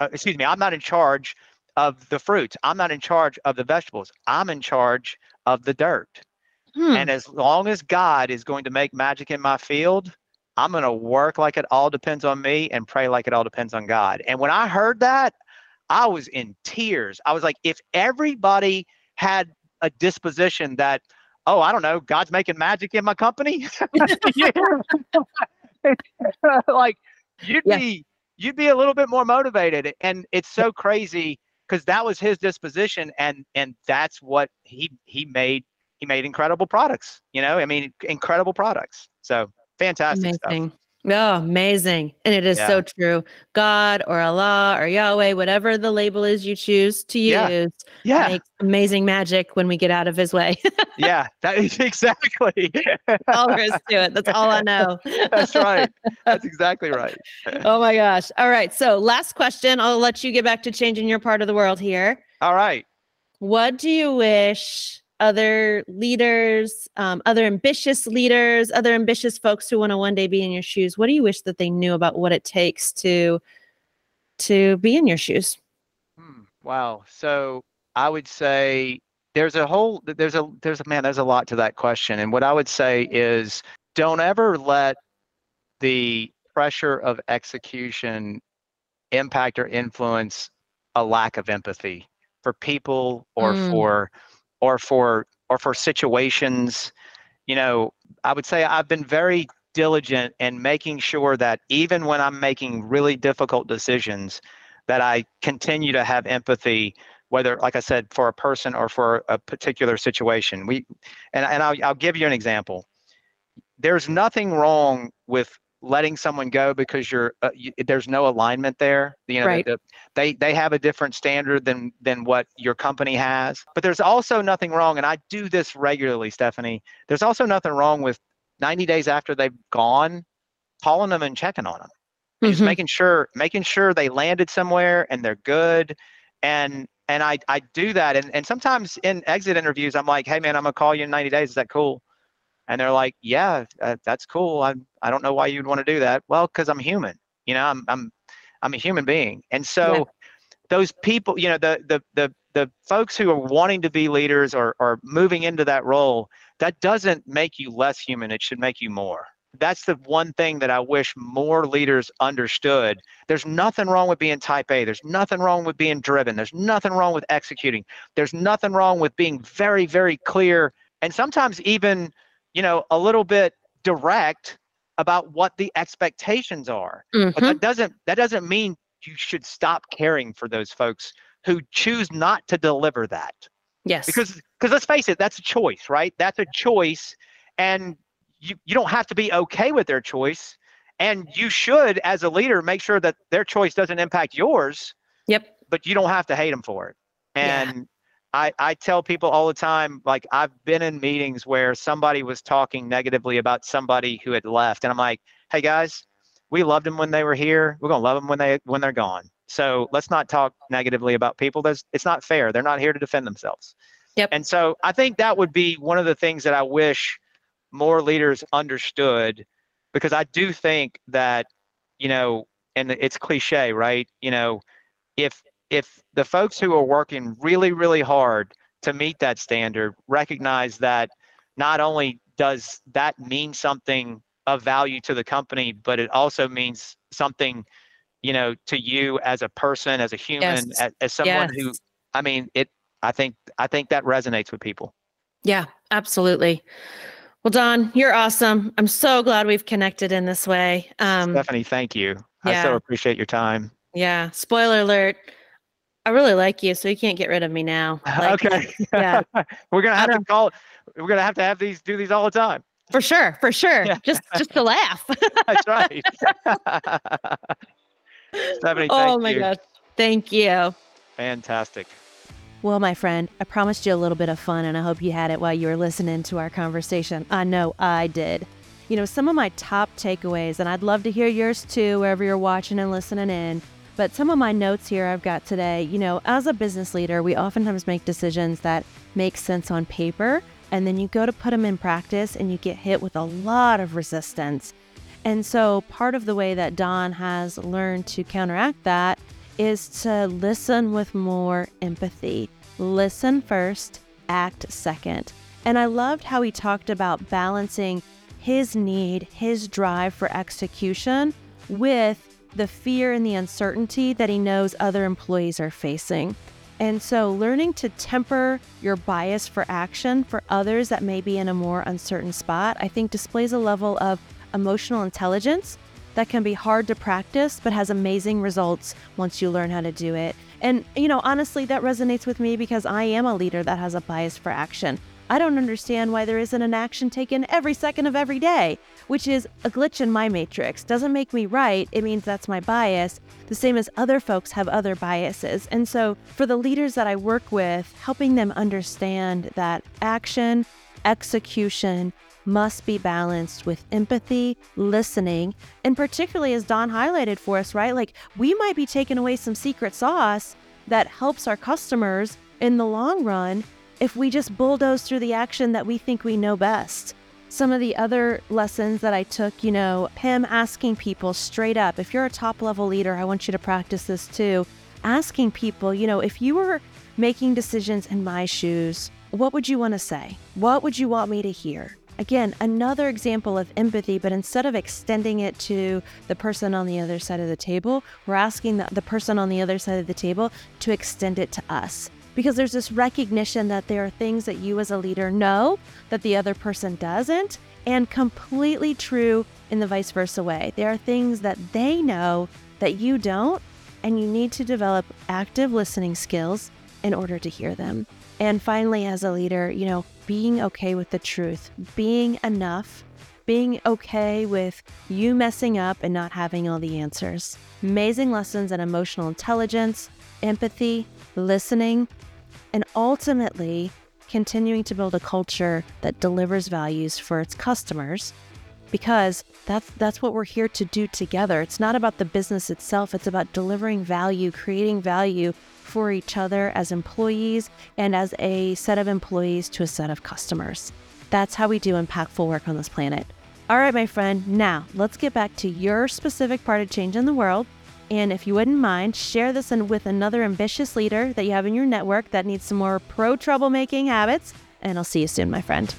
uh, excuse me, I'm not in charge of the fruits. I'm not in charge of the vegetables. I'm in charge of the dirt. Hmm. And as long as God is going to make magic in my field, I'm going to work like it all depends on me and pray like it all depends on God. And when I heard that, I was in tears. I was like, if everybody had a disposition that, oh, I don't know, God's making magic in my company. like you'd yeah. be you'd be a little bit more motivated. And it's so crazy because that was his disposition and and that's what he he made he made incredible products. You know, I mean incredible products. So fantastic Amazing. stuff. Oh, amazing. And it is yeah. so true. God or Allah or Yahweh, whatever the label is you choose to use, yeah, yeah. makes amazing magic when we get out of his way. yeah, that is exactly. all there is to it. That's all I know. That's right. That's exactly right. oh my gosh. All right. So last question. I'll let you get back to changing your part of the world here. All right. What do you wish other leaders, um, other ambitious leaders, other ambitious folks who want to one day be in your shoes? What do you wish that they knew about what it takes to to be in your shoes? Hmm, wow. So I would say there's a whole there's a there's a man there's a lot to that question, and what I would say is don't ever let the pressure of execution impact or influence a lack of empathy for people or mm. for or for or for situations you know i would say i've been very diligent in making sure that even when i'm making really difficult decisions that i continue to have empathy whether like i said for a person or for a particular situation. We and, and I'll, I'll give you an example. There's nothing wrong with letting someone go because you're uh, you, there's no alignment there you know right. the, they they have a different standard than than what your company has but there's also nothing wrong and i do this regularly stefanie there's also nothing wrong with 90 days after they've gone calling them and checking on them mm-hmm. just making sure making sure they landed somewhere and they're good and and i i do that and and sometimes in exit interviews i'm like hey man i'm gonna call you in 90 days is that cool and they're like yeah uh, that's cool i i don't know why you'd want to do that well because i'm human you know i'm i'm i'm a human being and so yeah. those people you know the the the the folks who are wanting to be leaders or or moving into that role that doesn't make you less human it should make you more that's the one thing that I wish more leaders understood. There's nothing wrong with being type A. There's nothing wrong with being driven. There's nothing wrong with executing. There's nothing wrong with being very, very clear and sometimes even you know, a little bit direct about what the expectations are. Mm-hmm. But that doesn't that doesn't mean you should stop caring for those folks who choose not to deliver that. Yes. Because because let's face it, that's a choice, right? That's a choice and you, you don't have to be okay with their choice. And you should, as a leader, make sure that their choice doesn't impact yours. Yep. But you don't have to hate them for it. And I, I tell people all the time, like I've been in meetings where somebody was talking negatively about somebody who had left, and I'm like, hey guys, we loved them when they were here. We're gonna love them when they when they're gone. So let's not talk negatively about people. That's it's not fair. They're not here to defend themselves. Yep. And so I think that would be one of the things that I wish more leaders understood, because I do think that, you know, and it's cliche, right? You know, if if the folks who are working really, really hard to meet that standard recognize that not only does that mean something of value to the company, but it also means something, you know, to you as a person, as a human, yes. as, as, someone yes. who, I mean, it. I think I think that resonates with people. Yeah, absolutely. Well, Don, you're awesome. I'm so glad we've connected in this way. Um, Stefanie, thank you. Yeah. I so appreciate your time. Yeah. Spoiler alert I really like you, so you can't get rid of me now. Like, okay. Yeah. we're gonna have to call. We're gonna have to have these do these all the time. For sure, for sure. Yeah. Just just to laugh. That's right. Stefanie, oh my you. gosh. Thank you. Fantastic. Well, my friend, I promised you a little bit of fun, and I hope you had it while you were listening to our conversation. I know I did. You know, some of my top takeaways, and I'd love to hear yours too, wherever you're watching and listening in but some of my notes here I've got today, you know, as a business leader, we oftentimes make decisions that make sense on paper, and then you go to put them in practice and you get hit with a lot of resistance. And so, part of the way that Don has learned to counteract that is to listen with more empathy. Listen first, act second. And I loved how he talked about balancing his need, his drive for execution with the fear and the uncertainty that he knows other employees are facing. And so, learning to temper your bias for action for others that may be in a more uncertain spot, I think displays a level of emotional intelligence that can be hard to practice, but has amazing results once you learn how to do it. And, you know, honestly, that resonates with me because I am a leader that has a bias for action. I don't understand why there isn't an action taken every second of every day, which is a glitch in my matrix. Doesn't make me right, it means that's my bias, the same as other folks have other biases. And so, for the leaders that I work with, helping them understand that action, execution, must be balanced with empathy, listening, and particularly as Don highlighted for us, right? Like we might be taking away some secret sauce that helps our customers in the long run if we just bulldoze through the action that we think we know best. Some of the other lessons that I took, you know, Pam asking people straight up, if you're a top level leader, I want you to practice this too. Asking people, you know, if you were making decisions in my shoes, what would you want to say? What would you want me to hear? Again, another example of empathy, but instead of extending it to the person on the other side of the table, we're asking the, the person on the other side of the table to extend it to us. Because there's this recognition that there are things that you as a leader know that the other person doesn't, and completely true in the vice versa way. There are things that they know that you don't, and you need to develop active listening skills in order to hear them. And finally, as a leader, you know, being okay with the truth, being enough, being okay with you messing up and not having all the answers. Amazing lessons in emotional intelligence, empathy, listening, and ultimately continuing to build a culture that delivers values for its customers because that's that's what we're here to do together. It's not about the business itself, it's about delivering value, creating value for each other as employees and as a set of employees to a set of customers. That's how we do impactful work on this planet. All right, my friend, now let's get back to your specific part of change in the world. And if you wouldn't mind, share this with another ambitious leader that you have in your network that needs some more pro troublemaking habits. And I'll see you soon, my friend.